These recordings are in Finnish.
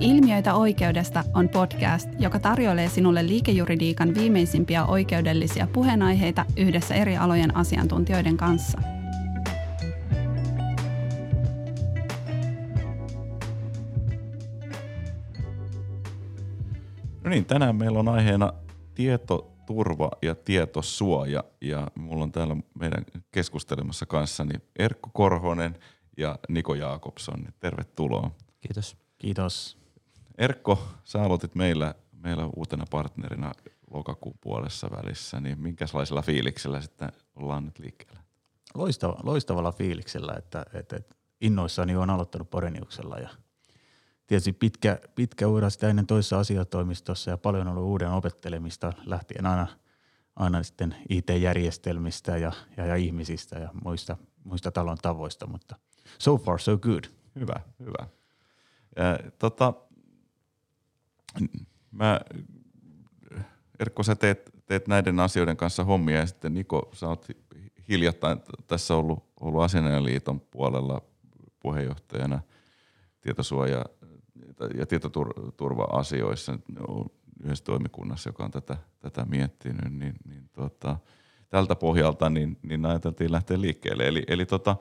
Ilmiöitä oikeudesta on podcast, joka tarjoilee sinulle liikejuridiikan viimeisimpiä oikeudellisia puheenaiheita yhdessä eri alojen asiantuntijoiden kanssa. No niin, tänään meillä on aiheena tietoturva ja tietosuoja ja mulla on täällä meidän keskustelemassa kanssani Erkko Korhonen ja Niko Jaakobson. Tervetuloa. Kiitos. Kiitos. Erkko, sä aloitit meillä, meillä uutena partnerina lokakuun puolessa välissä, niin minkälaisella fiiliksellä sitten ollaan nyt liikkeellä? Loistava, loistavalla fiiliksellä, että, että, että innoissani on aloittanut Poreniuksella ja tietysti pitkä, pitkä ura sitä ennen toisessa asiatoimistossa ja paljon ollut uuden opettelemista lähtien aina, aina sitten IT-järjestelmistä ja, ja, ja ihmisistä ja muista, muista talon tavoista, mutta so far so good. Hyvä, hyvä. Ja, tota, mä, Erkko, sä teet, teet näiden asioiden kanssa hommia ja sitten Niko, sä oot hiljattain tässä ollut, ollut Asianajaliiton puolella puheenjohtajana tietosuoja- ja tietoturva-asioissa yhdessä toimikunnassa, joka on tätä, tätä miettinyt, niin, niin tota, tältä pohjalta niin, niin ajateltiin lähteä liikkeelle. Eli, eli tota,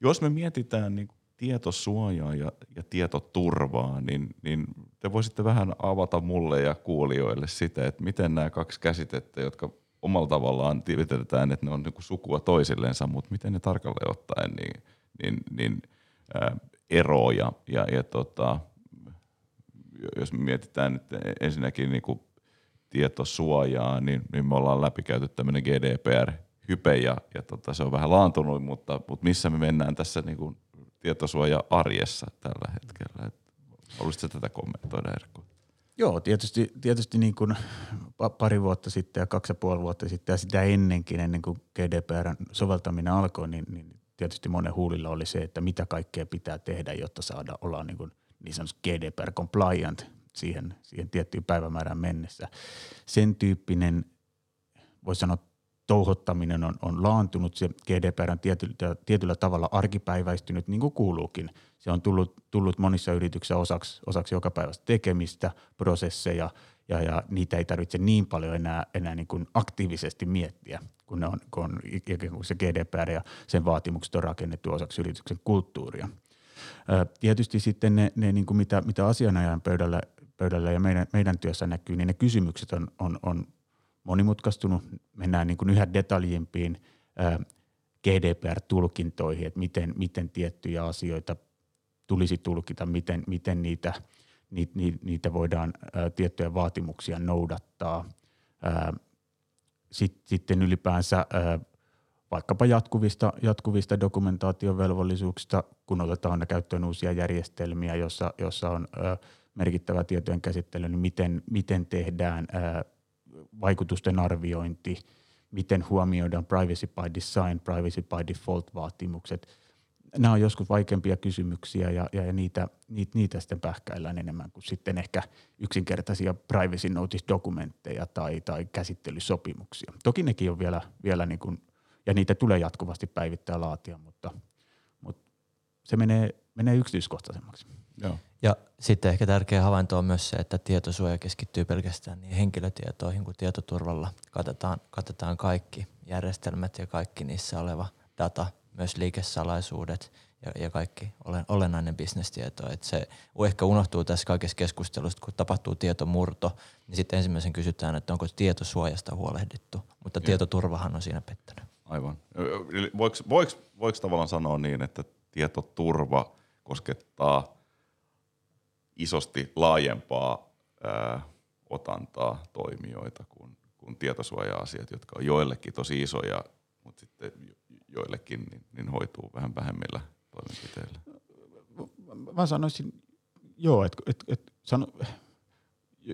jos me mietitään niin tietosuojaa ja, ja tietoturvaa, niin, niin te voisitte vähän avata mulle ja kuulijoille sitä, että miten nämä kaksi käsitettä, jotka omalla tavallaan tiivitetään, että ne on niin sukua toisillensa, mutta miten ne tarkalleen ottaen niin, niin, niin ää, eroja. Ja, ja tota, jos mietitään nyt ensinnäkin niin kuin tietosuojaa, niin, niin me ollaan läpikäyty tämmöinen GDPR-hype ja, ja tota, se on vähän laantunut, mutta, mutta missä me mennään tässä niin kuin tietosuoja-arjessa tällä hetkellä? Olisitko tätä kommentoida, Erkko? Joo, tietysti, tietysti niin kuin pari vuotta sitten ja kaksi ja puoli vuotta sitten ja sitä ennenkin, ennen kuin GDPRn soveltaminen alkoi, niin, niin tietysti monen huulilla oli se, että mitä kaikkea pitää tehdä, jotta saada olla niin, kuin niin sanotusti GDPR compliant siihen, siihen tiettyyn päivämäärään mennessä. Sen tyyppinen, voisi sanoa, touhottaminen on, on laantunut, se GDPR on tietyllä, tietyllä tavalla arkipäiväistynyt niin kuin kuuluukin. Se on tullut, tullut monissa yrityksissä osaksi, osaksi jokapäiväistä tekemistä, prosesseja ja, ja niitä ei tarvitse niin paljon enää, enää niin kuin aktiivisesti miettiä, kun, ne on, kun on kuin se GDPR ja sen vaatimukset on rakennettu osaksi yrityksen kulttuuria. Tietysti sitten ne, ne niin kuin mitä, mitä asianajan pöydällä, pöydällä ja meidän, meidän työssä näkyy, niin ne kysymykset on, on, on monimutkaistunut. Mennään niin kuin yhä detaljimpiin GDPR-tulkintoihin, että miten, miten tiettyjä asioita tulisi tulkita, miten, miten niitä, niitä, niitä voidaan ää, tiettyjä vaatimuksia noudattaa. Ää, sit, sitten ylipäänsä ää, vaikkapa jatkuvista, jatkuvista dokumentaatiovelvollisuuksista, kun otetaan käyttöön uusia järjestelmiä, jossa, jossa on ää, merkittävä tietojen käsittely, niin miten, miten tehdään ää, vaikutusten arviointi, miten huomioidaan privacy by design, privacy by default vaatimukset. Nämä on joskus vaikeampia kysymyksiä ja, ja, niitä, niitä, niitä sitten pähkäillään enemmän kuin sitten ehkä yksinkertaisia privacy notice-dokumentteja tai, tai käsittelysopimuksia. Toki nekin on vielä, vielä niin kuin, ja niitä tulee jatkuvasti päivittää laatia, mutta, mutta se menee, menee yksityiskohtaisemmaksi. Joo. Ja sitten ehkä tärkeä havainto on myös se, että tietosuoja keskittyy pelkästään niihin henkilötietoihin, kun tietoturvalla katetaan, katetaan kaikki järjestelmät ja kaikki niissä oleva data, myös liikesalaisuudet ja, ja kaikki olen, olennainen bisnestieto. Et se ehkä unohtuu tässä kaikessa keskustelussa, kun tapahtuu tietomurto, niin sitten ensimmäisen kysytään, että onko tietosuojasta huolehdittu, mutta ja. tietoturvahan on siinä pettänyt. Aivan. Voiko, voiko, voiko tavallaan sanoa niin, että tietoturva koskettaa – isosti laajempaa ää, otantaa toimijoita kuin, kuin tietosuoja-asiat, jotka on joillekin tosi isoja, mutta sitten joillekin niin, niin hoituu vähän vähemmillä toimenpiteillä. Mä sanoisin, joo, että et, et, sano,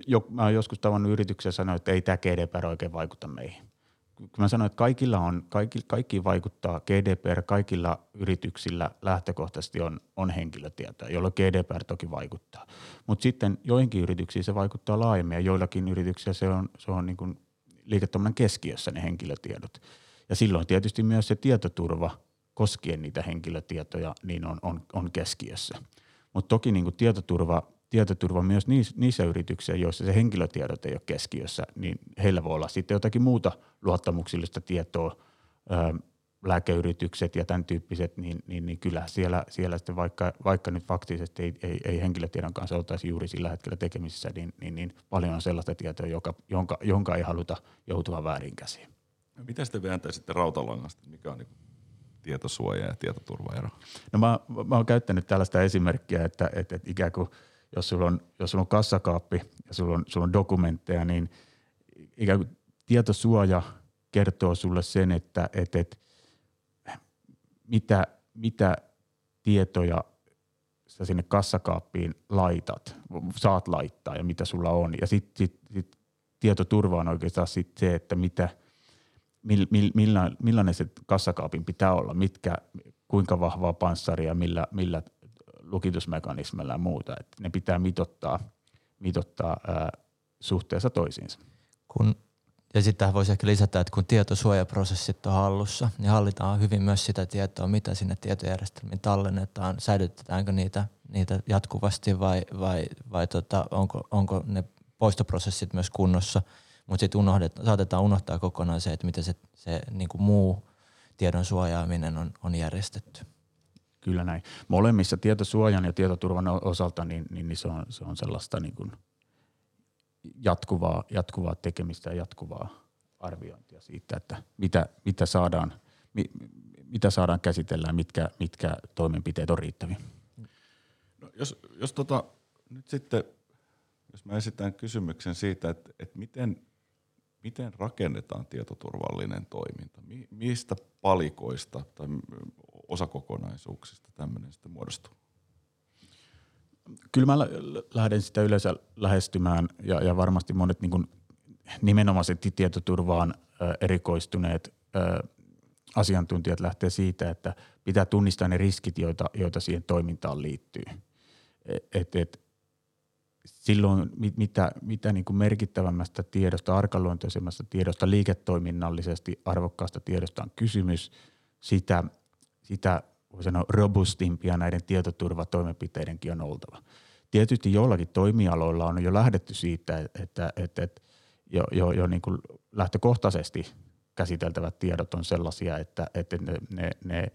jo, mä oon joskus tavannut yrityksiä sanoa, että ei tämä GDPR oikein vaikuta meihin kun mä sanoin, että kaikilla on, kaikki, kaikki vaikuttaa GDPR, kaikilla yrityksillä lähtökohtaisesti on, on henkilötietoa, jolloin GDPR toki vaikuttaa. Mutta sitten joihinkin yrityksiin se vaikuttaa laajemmin ja joillakin yrityksiä se on, se on niin liiketoiminnan keskiössä ne henkilötiedot. Ja silloin tietysti myös se tietoturva koskien niitä henkilötietoja niin on, on, on keskiössä. Mutta toki niin tietoturva tietoturva myös niissä, yrityksissä, joissa se henkilötiedot ei ole keskiössä, niin heillä voi olla sitten jotakin muuta luottamuksellista tietoa, lääkeyritykset ja tämän tyyppiset, niin, niin, niin kyllä siellä, siellä sitten vaikka, vaikka nyt faktisesti ei, ei, ei henkilötiedon kanssa oltaisi juuri sillä hetkellä tekemisissä, niin, niin, niin paljon on sellaista tietoa, joka, jonka, jonka ei haluta joutua väärin käsiin. No, mitä sitten vääntäisitte rautalangasta? Mikä on niin tietosuoja ja tietoturvaero? No mä, mä oon käyttänyt tällaista esimerkkiä, että, että, että ikään kuin jos sulla on, jos sulla on kassakaappi ja sulla on, sulla on dokumentteja, niin ikään kuin tietosuoja kertoo sulle sen, että, että, että mitä, mitä tietoja sä sinne kassakaappiin laitat, saat laittaa ja mitä sulla on. Ja sitten sit, sit tietoturva on oikeastaan sit se, että mitä, mill, mill, millainen se kassakaapin pitää olla, mitkä, kuinka vahvaa panssaria, millä, millä lukitusmekanismilla ja muuta. Et ne pitää mitottaa, mitottaa ää, suhteessa toisiinsa. Kun ja sitten voisi ehkä lisätä, että kun tietosuojaprosessit on hallussa, niin hallitaan hyvin myös sitä tietoa, mitä sinne tietojärjestelmiin tallennetaan, säilytetäänkö niitä, niitä jatkuvasti vai, vai, vai tota, onko, onko ne poistoprosessit myös kunnossa. Mutta sitten saatetaan unohtaa kokonaan se, että miten se, se niin kuin muu tiedon suojaaminen on, on järjestetty. Kyllä näin. Molemmissa tietosuojan ja tietoturvan osalta niin, niin, niin se, on, se on sellaista niin kuin – jatkuvaa, jatkuvaa tekemistä ja jatkuvaa arviointia siitä, että mitä, mitä, saadaan, mi, mitä saadaan käsitellä ja mitkä, mitkä toimenpiteet on riittäviä. No, jos jos tota, nyt sitten, jos mä esitän kysymyksen siitä, että, että miten, miten rakennetaan tietoturvallinen toiminta, Mi, mistä palikoista tai osakokonaisuuksista tämmöinen sitten muodostuu? kyllä mä lähden sitä yleensä lähestymään ja, ja varmasti monet niin nimenomaisesti tietoturvaan erikoistuneet asiantuntijat lähtee siitä, että pitää tunnistaa ne riskit, joita, joita siihen toimintaan liittyy. E, et, et, silloin mitä, mitä niin kuin merkittävämmästä tiedosta, arkaluontoisemmasta tiedosta, liiketoiminnallisesti arvokkaasta tiedosta on kysymys, sitä, sitä voi sanoa robustimpia näiden tietoturvatoimenpiteidenkin on oltava. Tietysti joillakin toimialoilla on jo lähdetty siitä, että, että, että jo, jo, jo niin kuin lähtökohtaisesti käsiteltävät tiedot on sellaisia, että, että ne, ne, ne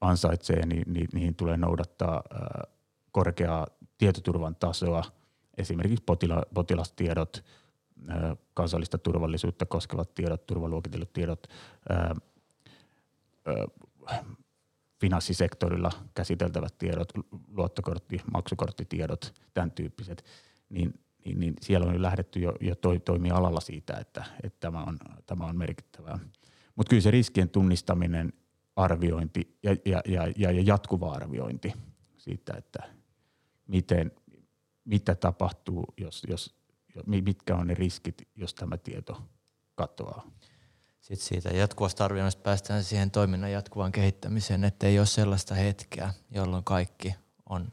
ansaitsee, niin, niin, niihin tulee noudattaa korkeaa tietoturvan tasoa, esimerkiksi potila, potilastiedot, kansallista turvallisuutta koskevat tiedot, turvaluokitellut tiedot, finanssisektorilla käsiteltävät tiedot, luottokortti, maksukorttitiedot, tämän tyyppiset, niin, niin, niin siellä on jo lähdetty jo, jo toi, toimialalla siitä, että, että tämä, on, tämä on merkittävää. Mutta kyllä se riskien tunnistaminen, arviointi ja, ja, ja, ja, ja jatkuva arviointi siitä, että miten, mitä tapahtuu, jos, jos, mitkä on ne riskit, jos tämä tieto katoaa sitten siitä jatkuvasta arvioinnista päästään siihen toiminnan jatkuvaan kehittämiseen, että ei ole sellaista hetkeä, jolloin kaikki on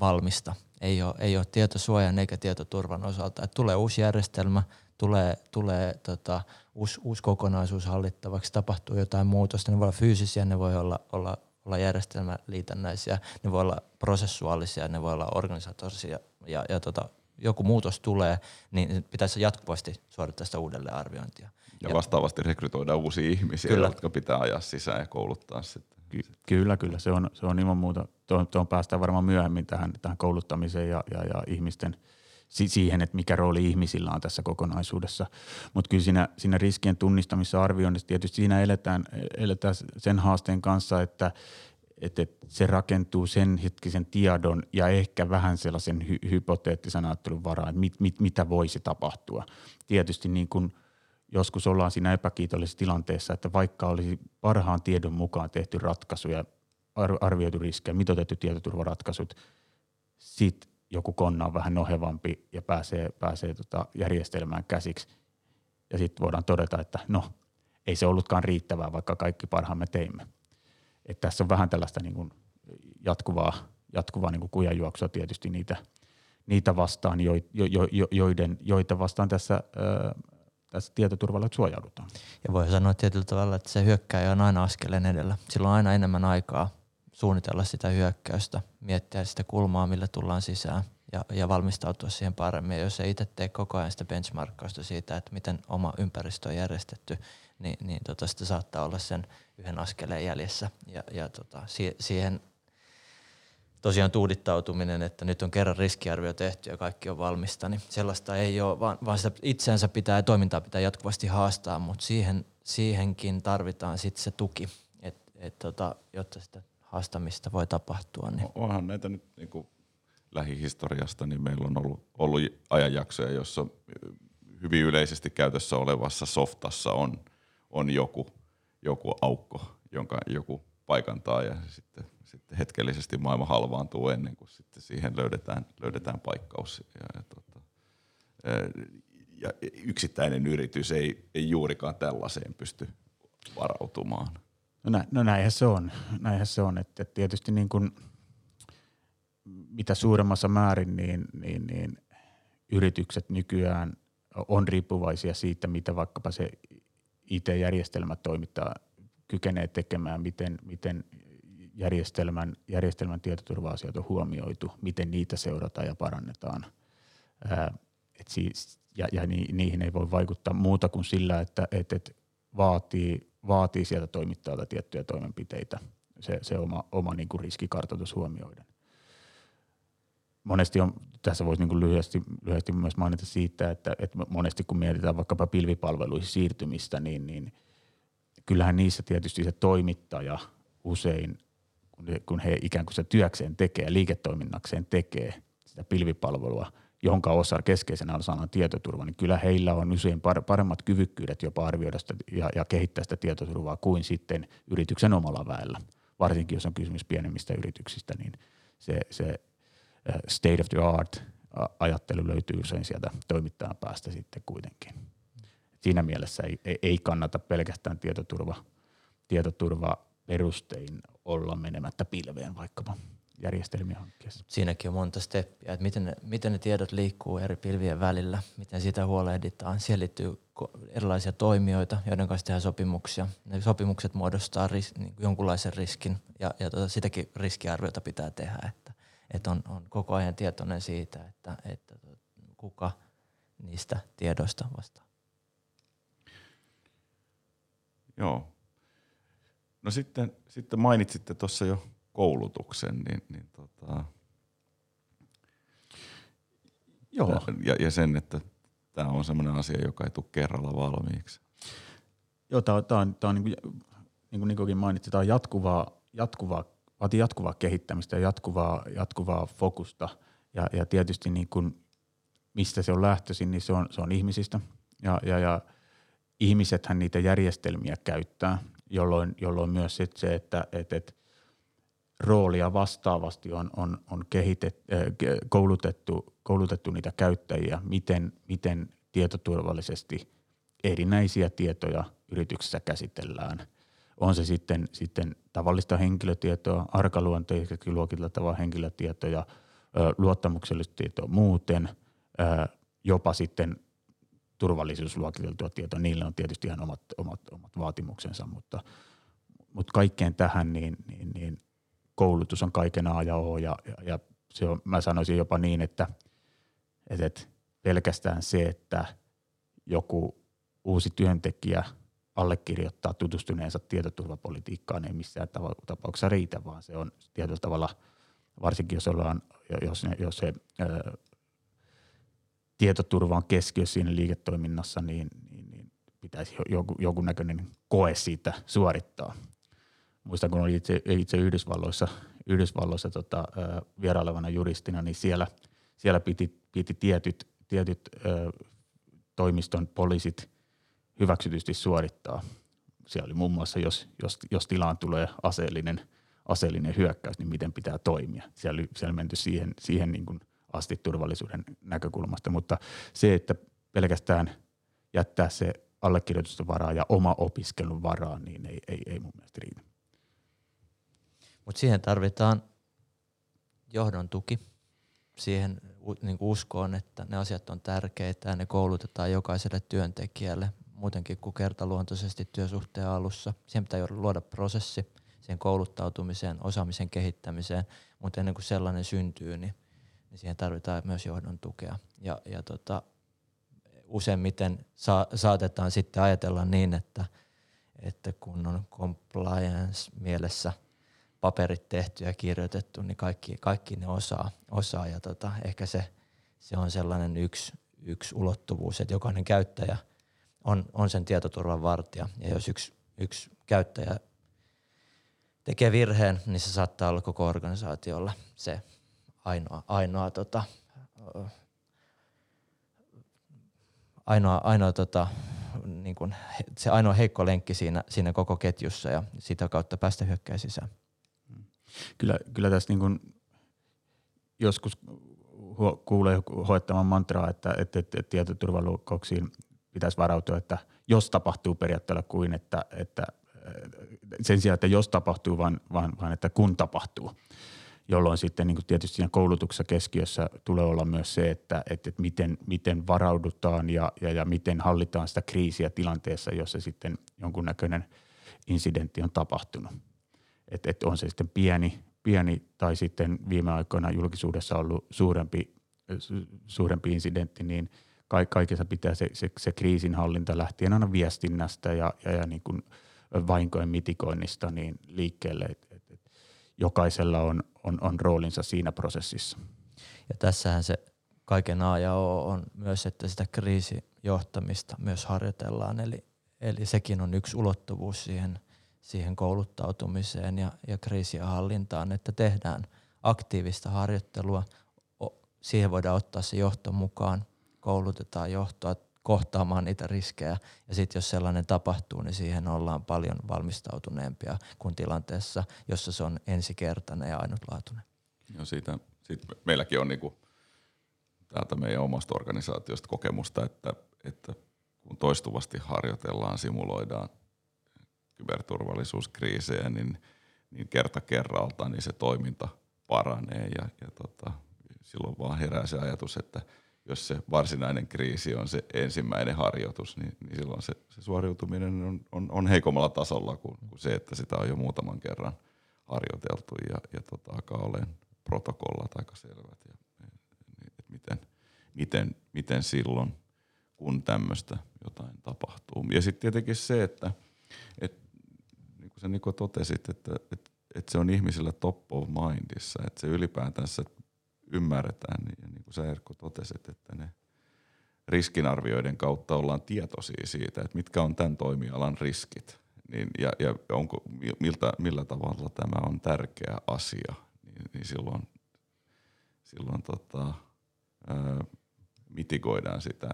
valmista. Ei ole, ei ole tietosuojan eikä tietoturvan osalta. Että tulee uusi järjestelmä, tulee, tulee tota, uusi, uusi kokonaisuus hallittavaksi, tapahtuu jotain muutosta. Ne voi olla fyysisiä, ne voi olla, olla, olla järjestelmäliitännäisiä, ne voi olla prosessuaalisia, ne voi olla organisatorisia ja, ja tota, joku muutos tulee, niin pitäisi jatkuvasti suorittaa sitä uudelleenarviointia. Ja vastaavasti rekrytoida uusia ihmisiä, kyllä. jotka pitää ajaa sisään ja kouluttaa sitten. Ky- kyllä, kyllä. Se on, se on ilman muuta. Tuohon, tuohon päästään varmaan myöhemmin tähän, tähän kouluttamiseen ja, ja, ja ihmisten siihen, että mikä rooli ihmisillä on tässä kokonaisuudessa. Mutta kyllä siinä, siinä riskien tunnistamissa arvioinnissa tietysti siinä eletään, eletään sen haasteen kanssa, että, että se rakentuu sen hetkisen tiedon ja ehkä vähän sellaisen hy- hypoteettisen ajattelun varaan, että mit, mit, mitä voisi tapahtua. Tietysti niin kuin – joskus ollaan siinä epäkiitollisessa tilanteessa, että vaikka olisi parhaan tiedon mukaan tehty ratkaisuja, arvioitu riskejä, mitoitettu tietoturvaratkaisut, sitten joku konna on vähän nohevampi ja pääsee, pääsee tota järjestelmään käsiksi. Ja sitten voidaan todeta, että no, ei se ollutkaan riittävää, vaikka kaikki parhaamme teimme. Et tässä on vähän tällaista niin kuin jatkuvaa, jatkuvaa niin kuin kujanjuoksua tietysti niitä, niitä vastaan, jo, jo, jo, joiden, joita vastaan tässä tässä tietoturvalla suojaudutaan. Ja voi sanoa tietyllä tavalla, että se hyökkäjä on aina askeleen edellä. Sillä on aina enemmän aikaa suunnitella sitä hyökkäystä, miettiä sitä kulmaa, millä tullaan sisään ja, ja valmistautua siihen paremmin. Ja jos ei itse tee koko ajan sitä benchmarkkausta siitä, että miten oma ympäristö on järjestetty, niin, niin tota, sitä saattaa olla sen yhden askeleen jäljessä. Ja, ja tota, si- siihen tosiaan tuudittautuminen, että nyt on kerran riskiarvio tehty ja kaikki on valmista, niin sellaista ei ole, vaan, vaan sitä itseänsä pitää ja toimintaa pitää jatkuvasti haastaa, mutta siihen, siihenkin tarvitaan sitten se tuki, et, et tota, jotta sitä haastamista voi tapahtua. Niin. Onhan näitä nyt niin kuin lähihistoriasta, niin meillä on ollut, ollut ajanjaksoja, jossa hyvin yleisesti käytössä olevassa softassa on, on joku, joku aukko, jonka joku paikantaa ja sitten, sitten hetkellisesti maailma halvaantuu ennen kuin sitten siihen löydetään, löydetään paikkaus. Ja, ja, tota, ja yksittäinen yritys ei, ei juurikaan tällaiseen pysty varautumaan. No, nä, no näinhän se on. Näinhän se on. Että tietysti niin kuin, mitä suuremmassa määrin niin, niin, niin yritykset nykyään on riippuvaisia siitä, mitä vaikkapa se IT-järjestelmä toimittaa, kykenee tekemään, miten, miten järjestelmän, järjestelmän tietoturva-asiat on huomioitu, miten niitä seurataan ja parannetaan. Ää, et siis, ja ja ni, niihin ei voi vaikuttaa muuta kuin sillä, että et, et vaatii, vaatii sieltä toimittajalta tiettyjä toimenpiteitä, se, se oma, oma niin kuin riskikartoitus huomioiden. Monesti on, tässä voisi niin lyhyesti, lyhyesti myös mainita siitä, että, että monesti kun mietitään vaikkapa pilvipalveluihin siirtymistä, niin, niin kyllähän niissä tietysti se toimittaja usein, kun he ikään kuin se työkseen tekee, liiketoiminnakseen tekee sitä pilvipalvelua – jonka osa keskeisenä osana on tietoturva, niin kyllä heillä on usein paremmat kyvykkyydet jopa arvioida sitä ja, ja kehittää sitä tietoturvaa kuin sitten yrityksen omalla väellä. Varsinkin jos on kysymys pienemmistä yrityksistä, niin se, se state of the art ajattelu löytyy usein sieltä toimittajan päästä sitten kuitenkin. Siinä mielessä ei, ei, kannata pelkästään tietoturva, tietoturva perustein olla menemättä pilveen vaikkapa järjestelmiä hankkeessa. Siinäkin on monta steppiä, että miten ne, miten ne tiedot liikkuu eri pilvien välillä, miten sitä huolehditaan. Siellä liittyy erilaisia toimijoita, joiden kanssa tehdään sopimuksia. Ne sopimukset muodostaa ris, niin jonkunlaisen riskin ja, ja tota, sitäkin riskiarviota pitää tehdä, että, että on, on koko ajan tietoinen siitä, että, että kuka niistä tiedoista vastaa. Joo. No sitten, sitten mainitsitte tuossa jo koulutuksen, niin, niin tota, Joo. Ja, ja sen, että tämä on sellainen asia, joka ei tule kerralla valmiiksi. Joo, tämä on, tää on, tää on niin kuin, niin kuin Nikokin mainitsi, tämä on jatkuvaa, jatkuvaa, vaatii jatkuvaa kehittämistä ja jatkuvaa, jatkuvaa fokusta. Ja, ja tietysti niin kuin, mistä se on lähtöisin, niin se on, se on ihmisistä. Ja, ja, ja ihmisethän niitä järjestelmiä käyttää, jolloin, jolloin myös sit se, että et, et roolia vastaavasti on, on, on kehitet, äh, koulutettu, koulutettu niitä käyttäjiä, miten, miten tietoturvallisesti erinäisiä tietoja yrityksessä käsitellään. On se sitten, sitten tavallista henkilötietoa, arkaluonteisesti luokiteltavaa henkilötietoja, luottamuksellista tietoa muuten, jopa sitten turvallisuusluokiteltua tietoa. Niillä on tietysti ihan omat, omat, omat vaatimuksensa, mutta, mutta kaikkeen tähän niin, niin, niin koulutus on kaiken A ja O ja, ja, ja se on, mä sanoisin jopa niin, että, että pelkästään se, että joku uusi työntekijä allekirjoittaa tutustuneensa tietoturvapolitiikkaan ei missään tapauksessa riitä, vaan se on tietyllä tavalla, varsinkin jos, ollaan, jos, ne, jos se ää, tietoturva on keskiössä siinä liiketoiminnassa, niin, niin, niin pitäisi joku, joku näköinen koe siitä suorittaa. Muistan kun olin itse, itse Yhdysvalloissa, Yhdysvalloissa tota, vierailevana juristina, niin siellä, siellä piti, piti tietyt, tietyt ö, toimiston poliisit hyväksytysti suorittaa. Siellä oli muun muassa, jos, jos, jos tilaan tulee aseellinen, aseellinen hyökkäys, niin miten pitää toimia. Siellä, siellä menty siihen, siihen niin kuin asti turvallisuuden näkökulmasta, mutta se, että pelkästään jättää se allekirjoitusten varaa ja oma opiskelun varaa, niin ei, ei, ei mun mielestä riitä. Mutta siihen tarvitaan johdon tuki. Siihen niin uskoon, että ne asiat on tärkeitä ja ne koulutetaan jokaiselle työntekijälle muutenkin kuin kertaluontoisesti työsuhteen alussa. Siihen pitää luoda prosessi siihen kouluttautumiseen, osaamisen kehittämiseen, mutta ennen kuin sellainen syntyy, niin, niin siihen tarvitaan myös johdon tukea. Ja, ja tota, useimmiten sa- saatetaan sitten ajatella niin, että, että kun on compliance mielessä paperit tehty ja kirjoitettu, niin kaikki, kaikki ne osaa, osaa ja tota, ehkä se, se on sellainen yksi, yksi ulottuvuus, että jokainen käyttäjä on, on sen tietoturvan vartija ja jos yksi, yksi käyttäjä tekee virheen, niin se saattaa olla koko organisaatiolla se ainoa, ainoa, tota, ainoa, ainoa tota, niin kuin se ainoa heikko lenkki siinä, siinä koko ketjussa ja sitä kautta päästä hyökkää sisään. Kyllä, kyllä tässä niin kuin joskus kuulee hoittamaan mantraa, että, että, että, tietoturvaloukkauksiin pitäisi varautua, että jos tapahtuu periaatteella kuin, että, että sen sijaan, että jos tapahtuu, vaan, vaan, vaan että kun tapahtuu jolloin sitten niin kuin tietysti siinä koulutuksessa keskiössä tulee olla myös se, että, että, miten, miten varaudutaan ja, ja, ja miten hallitaan sitä kriisiä tilanteessa, jossa sitten jonkunnäköinen incidentti on tapahtunut. Että, että on se sitten pieni, pieni tai sitten viime aikoina julkisuudessa ollut suurempi, suurempi incidentti, niin kaikessa pitää se, se, se kriisinhallinta lähtien aina viestinnästä ja, ja, ja niin kuin vahinkojen mitikoinnista niin liikkeelle. Et, et, et jokaisella on, on, on roolinsa siinä prosessissa. Ja tässähän se kaiken A ja O on myös, että sitä kriisijohtamista myös harjoitellaan. Eli, eli sekin on yksi ulottuvuus siihen, siihen kouluttautumiseen ja, ja kriisien hallintaan, että tehdään aktiivista harjoittelua. Siihen voidaan ottaa se johto mukaan, koulutetaan johtoa kohtaamaan niitä riskejä. Ja sitten jos sellainen tapahtuu, niin siihen ollaan paljon valmistautuneempia kuin tilanteessa, jossa se on ensikertainen ja ainutlaatuinen. Joo, siitä, siitä meilläkin on niinku täältä meidän omasta organisaatiosta kokemusta, että, että kun toistuvasti harjoitellaan, simuloidaan kyberturvallisuuskriisejä, niin, niin kerta kerralta niin se toiminta paranee ja, ja tota, silloin vaan herää se ajatus, että – jos se varsinainen kriisi on se ensimmäinen harjoitus, niin, niin silloin se, se suoriutuminen on, on, on heikommalla tasolla kuin, kuin se, että sitä on jo muutaman kerran harjoiteltu ja, ja tota, alkaa olemaan protokollat aika selvät. Ja, et miten, miten, miten silloin, kun tämmöistä jotain tapahtuu. Ja sitten tietenkin se, että et, niin kuin sä Niko totesit, että et, et se on ihmisillä top of mindissa, että se ylipäätänsä ymmärretään, niin, niin kuin sä Erkko totesit, että ne riskinarvioiden kautta ollaan tietoisia siitä, että mitkä on tämän toimialan riskit niin, ja, ja onko, miltä, millä tavalla tämä on tärkeä asia, niin, niin silloin, silloin tota, ää, mitigoidaan sitä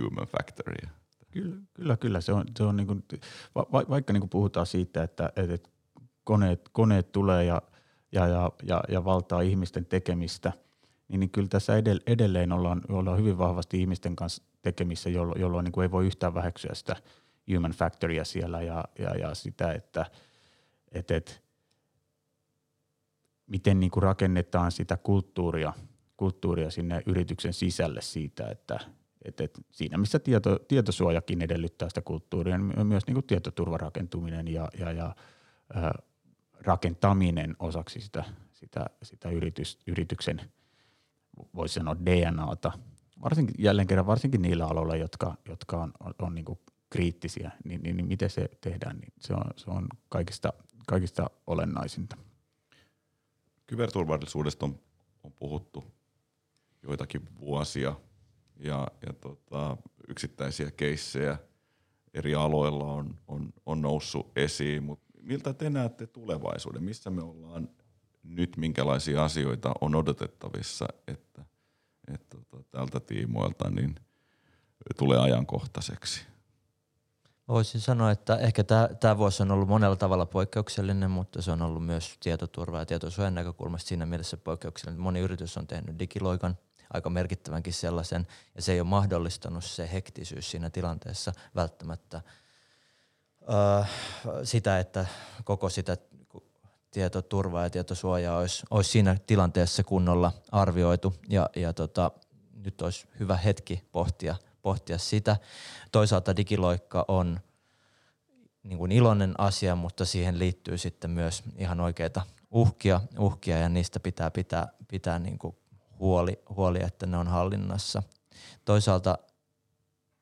human factoria. Kyllä, kyllä, kyllä. Se on, se on niin kuin, va, vaikka niin kuin puhutaan siitä, että, että koneet, koneet tulee ja, ja, ja, ja, ja valtaa ihmisten tekemistä – niin, niin kyllä tässä edelleen ollaan, ollaan hyvin vahvasti ihmisten kanssa tekemissä, jolloin, jolloin niin kuin ei voi yhtään väheksyä sitä human factoria siellä ja, ja, ja sitä, että et, et, miten niin kuin rakennetaan sitä kulttuuria, kulttuuria sinne yrityksen sisälle siitä, että et, et siinä missä tieto, tietosuojakin edellyttää sitä kulttuuria, niin myös niin kuin tietoturvarakentuminen ja, ja, ja ä, rakentaminen osaksi sitä, sitä, sitä yritys, yrityksen – voisi sanoa DNAta, varsinkin, jälleen kerran varsinkin niillä aloilla, jotka, jotka on, on, on niin kriittisiä, niin, niin, niin miten se tehdään, niin se on, se on kaikista, kaikista olennaisinta. Kyberturvallisuudesta on, on puhuttu joitakin vuosia ja, ja tota, yksittäisiä keissejä eri aloilla on, on, on noussut esiin, mutta miltä te näette tulevaisuuden? Missä me ollaan nyt minkälaisia asioita on odotettavissa, että, että tota, tältä tiimoilta niin tulee ajankohtaiseksi? Voisin sanoa, että ehkä tämä vuosi on ollut monella tavalla poikkeuksellinen, mutta se on ollut myös tietoturva- ja tietosuojan näkökulmasta siinä mielessä poikkeuksellinen. Moni yritys on tehnyt digiloikan, aika merkittävänkin sellaisen, ja se ei ole mahdollistanut se hektisyys siinä tilanteessa välttämättä öö, sitä, että koko sitä tietoturvaa ja tietosuojaa olisi, olisi siinä tilanteessa kunnolla arvioitu ja, ja tota, nyt olisi hyvä hetki pohtia, pohtia sitä. Toisaalta digiloikka on niin kuin iloinen asia, mutta siihen liittyy sitten myös ihan oikeita uhkia, uhkia ja niistä pitää pitää, pitää niin kuin huoli, huoli, että ne on hallinnassa. Toisaalta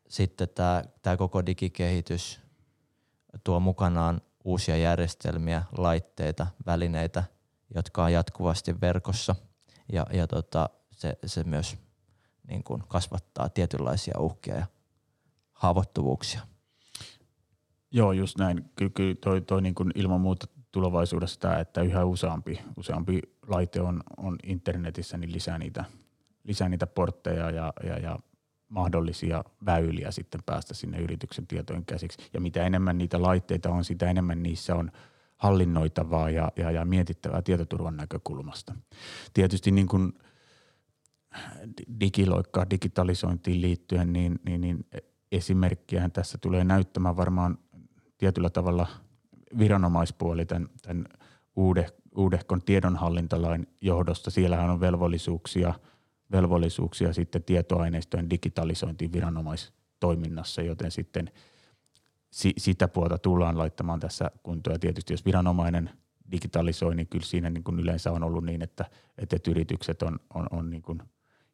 sitten tämä, tämä koko digikehitys tuo mukanaan uusia järjestelmiä, laitteita, välineitä, jotka on jatkuvasti verkossa ja, ja tota, se, se myös niin kuin kasvattaa tietynlaisia uhkia ja haavoittuvuuksia. Joo, just näin. Kyllä toi, toi niin kuin ilman muuta tulevaisuudessa tämä, että yhä useampi, useampi laite on, on internetissä, niin lisää niitä, lisää niitä portteja ja, ja, ja mahdollisia väyliä sitten päästä sinne yrityksen tietojen käsiksi. Ja mitä enemmän niitä laitteita on, sitä enemmän niissä on hallinnoitavaa ja, ja, ja mietittävää tietoturvan näkökulmasta. Tietysti niin kuin digiloikkaa digitalisointiin liittyen, niin, niin, niin esimerkkiä tässä tulee näyttämään varmaan tietyllä tavalla viranomaispuoli tämän, tämän uude, uudehkon tiedonhallintalain johdosta. Siellähän on velvollisuuksia, velvollisuuksia sitten tietoaineistojen digitalisointiin viranomaistoiminnassa, joten sitten si, sitä puolta tullaan laittamaan tässä kuntoon. Ja tietysti jos viranomainen digitalisoi, niin kyllä siinä niin kuin yleensä on ollut niin, että, että yritykset on, on, on niin kuin,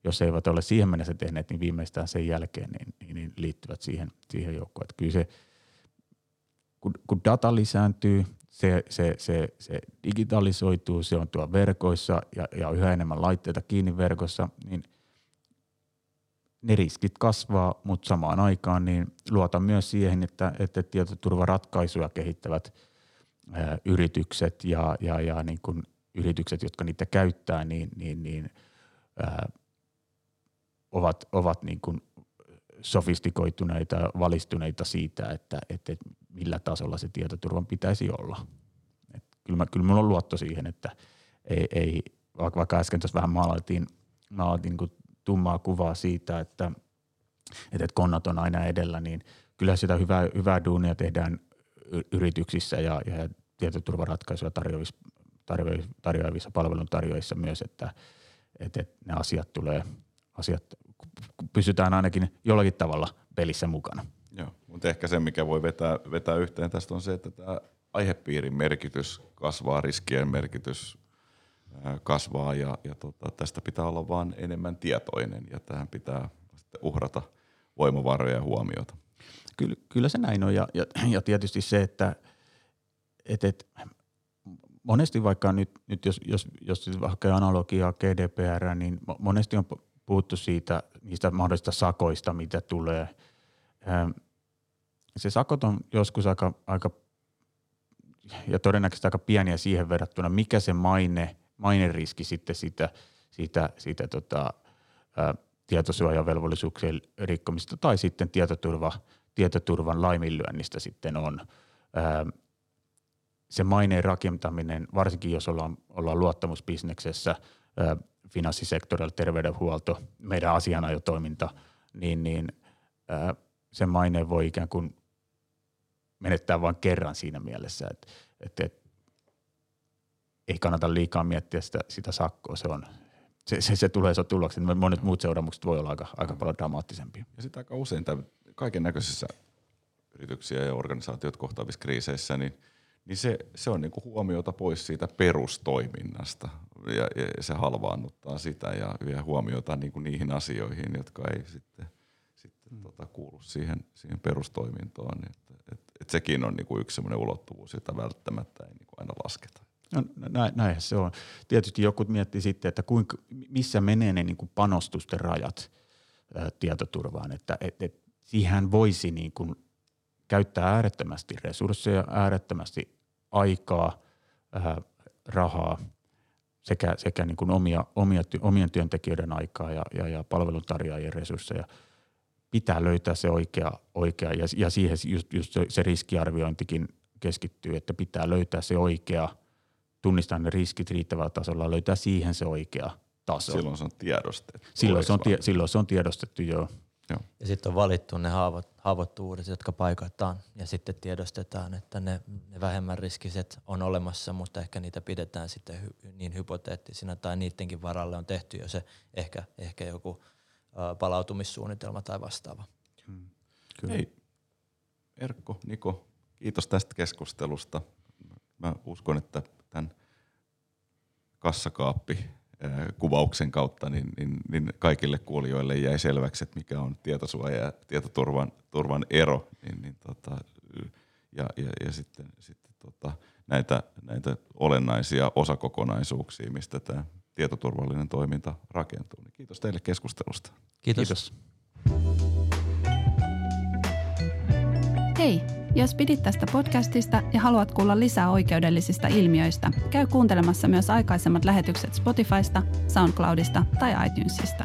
jos eivät ole siihen mennessä tehneet, niin viimeistään sen jälkeen niin, niin, niin liittyvät siihen, siihen joukkoon. Että kyllä se, kun, kun data lisääntyy, se, se, se, se digitalisoituu, se on tuo verkoissa ja, ja yhä enemmän laitteita kiinni verkossa, niin ne riskit kasvaa, mutta samaan aikaan niin luotan myös siihen, että, että tietoturvaratkaisuja kehittävät ää, yritykset ja, ja, ja niin kun yritykset, jotka niitä käyttää, niin, niin, niin ää, ovat, ovat niin kuin sofistikoituneita, valistuneita siitä, että, että millä tasolla se tietoturvan pitäisi olla. Et kyllä, mä, kyllä minulla on luotto siihen, että ei, ei vaikka äsken tuossa vähän maalailtiin, maalailtiin niin tummaa kuvaa siitä, että, että konnat on aina edellä, niin kyllä sitä hyvää, hyvää duunia tehdään yrityksissä ja, ja tietoturvaratkaisuja tarjoavissa, tarjoavissa, tarjoavissa palveluntarjoajissa myös, että, että ne asiat tulee, asiat pysytään ainakin jollakin tavalla pelissä mukana. Joo, mutta ehkä se, mikä voi vetää, vetää yhteen tästä on se, että tämä aihepiirin merkitys kasvaa, riskien merkitys kasvaa ja, ja tota, tästä pitää olla vaan enemmän tietoinen ja tähän pitää sitten uhrata voimavaroja ja huomiota. Kyllä, kyllä se näin on ja, ja, ja tietysti se, että et, et, monesti vaikka nyt, nyt jos, jos, jos hakee analogiaa GDPR, niin monesti on puhuttu siitä, niistä mahdollisista sakoista, mitä tulee. Se sakot on joskus aika, aika ja todennäköisesti aika pieniä siihen verrattuna, mikä se maine, maineriski sitten siitä, siitä, siitä tota, ää, tietosuojavelvollisuuksien rikkomista tai sitten tietoturva, tietoturvan laiminlyönnistä sitten on. Ää, se maineen rakentaminen, varsinkin jos ollaan, ollaan luottamusbisneksessä, ää, finanssisektorilla, terveydenhuolto, meidän asianajotoiminta, niin, niin ää, se maine voi ikään kuin menettää vain kerran siinä mielessä, että, että, että ei kannata liikaa miettiä sitä, sitä sakkoa, se on, se, se, se tulee se tuloksi. Monet muut seuraamukset voi olla aika, aika paljon dramaattisempia. Ja sitä aika usein kaiken näköisissä yrityksiä ja organisaatiot kohtaavissa kriiseissä, niin, niin se, se on niinku huomiota pois siitä perustoiminnasta ja, ja se halvaannuttaa sitä ja vie huomiota niinku niihin asioihin, jotka ei sitten, sitten mm. tota, kuulu siihen, siihen perustoimintoon. Että, et, sekin on niinku yksi sellainen ulottuvuus, jota välttämättä ei niinku aina lasketa. No, näin, näinhän se on. Tietysti joku miettii sitten, että kuinka, missä menee ne niin panostusten rajat ää, tietoturvaan, että et, et siihen voisi niin kuin käyttää äärettömästi resursseja, äärettömästi aikaa, ää, rahaa sekä, sekä niin kuin omia, omia, omien työntekijöiden aikaa ja, ja, ja palveluntarjoajien resursseja. Pitää löytää se oikea, oikea ja, ja siihen just, just se riskiarviointikin keskittyy, että pitää löytää se oikea – tunnistaa ne riskit riittävällä tasolla, löytää siihen se oikea taso. Silloin se on tiedostettu. Silloin se on, tie, silloin se on tiedostettu, joo. joo. Ja sitten on valittu ne haavoit, haavoittuvuudet, jotka paikataan ja sitten tiedostetaan, että ne, ne vähemmän riskiset on olemassa, mutta ehkä niitä pidetään sitten hy, niin hypoteettisina tai niidenkin varalle on tehty jo se ehkä, ehkä joku palautumissuunnitelma tai vastaava. Hmm. Kyllä. Hei, Erkko, Niko, kiitos tästä keskustelusta. Mä uskon, että tämän kassakaappi kuvauksen kautta, niin, niin, niin kaikille kuulijoille jäi selväksi, että mikä on tietosuoja ja tietoturvan turvan ero. Niin, niin tota, ja, ja, ja sitten, sitten tota, näitä, näitä olennaisia osakokonaisuuksia, mistä tämä tietoturvallinen toiminta rakentuu. Niin kiitos teille keskustelusta. Kiitos. Kiitos. Hei, jos pidit tästä podcastista ja haluat kuulla lisää oikeudellisista ilmiöistä, käy kuuntelemassa myös aikaisemmat lähetykset Spotifysta, SoundCloudista tai iTunesista.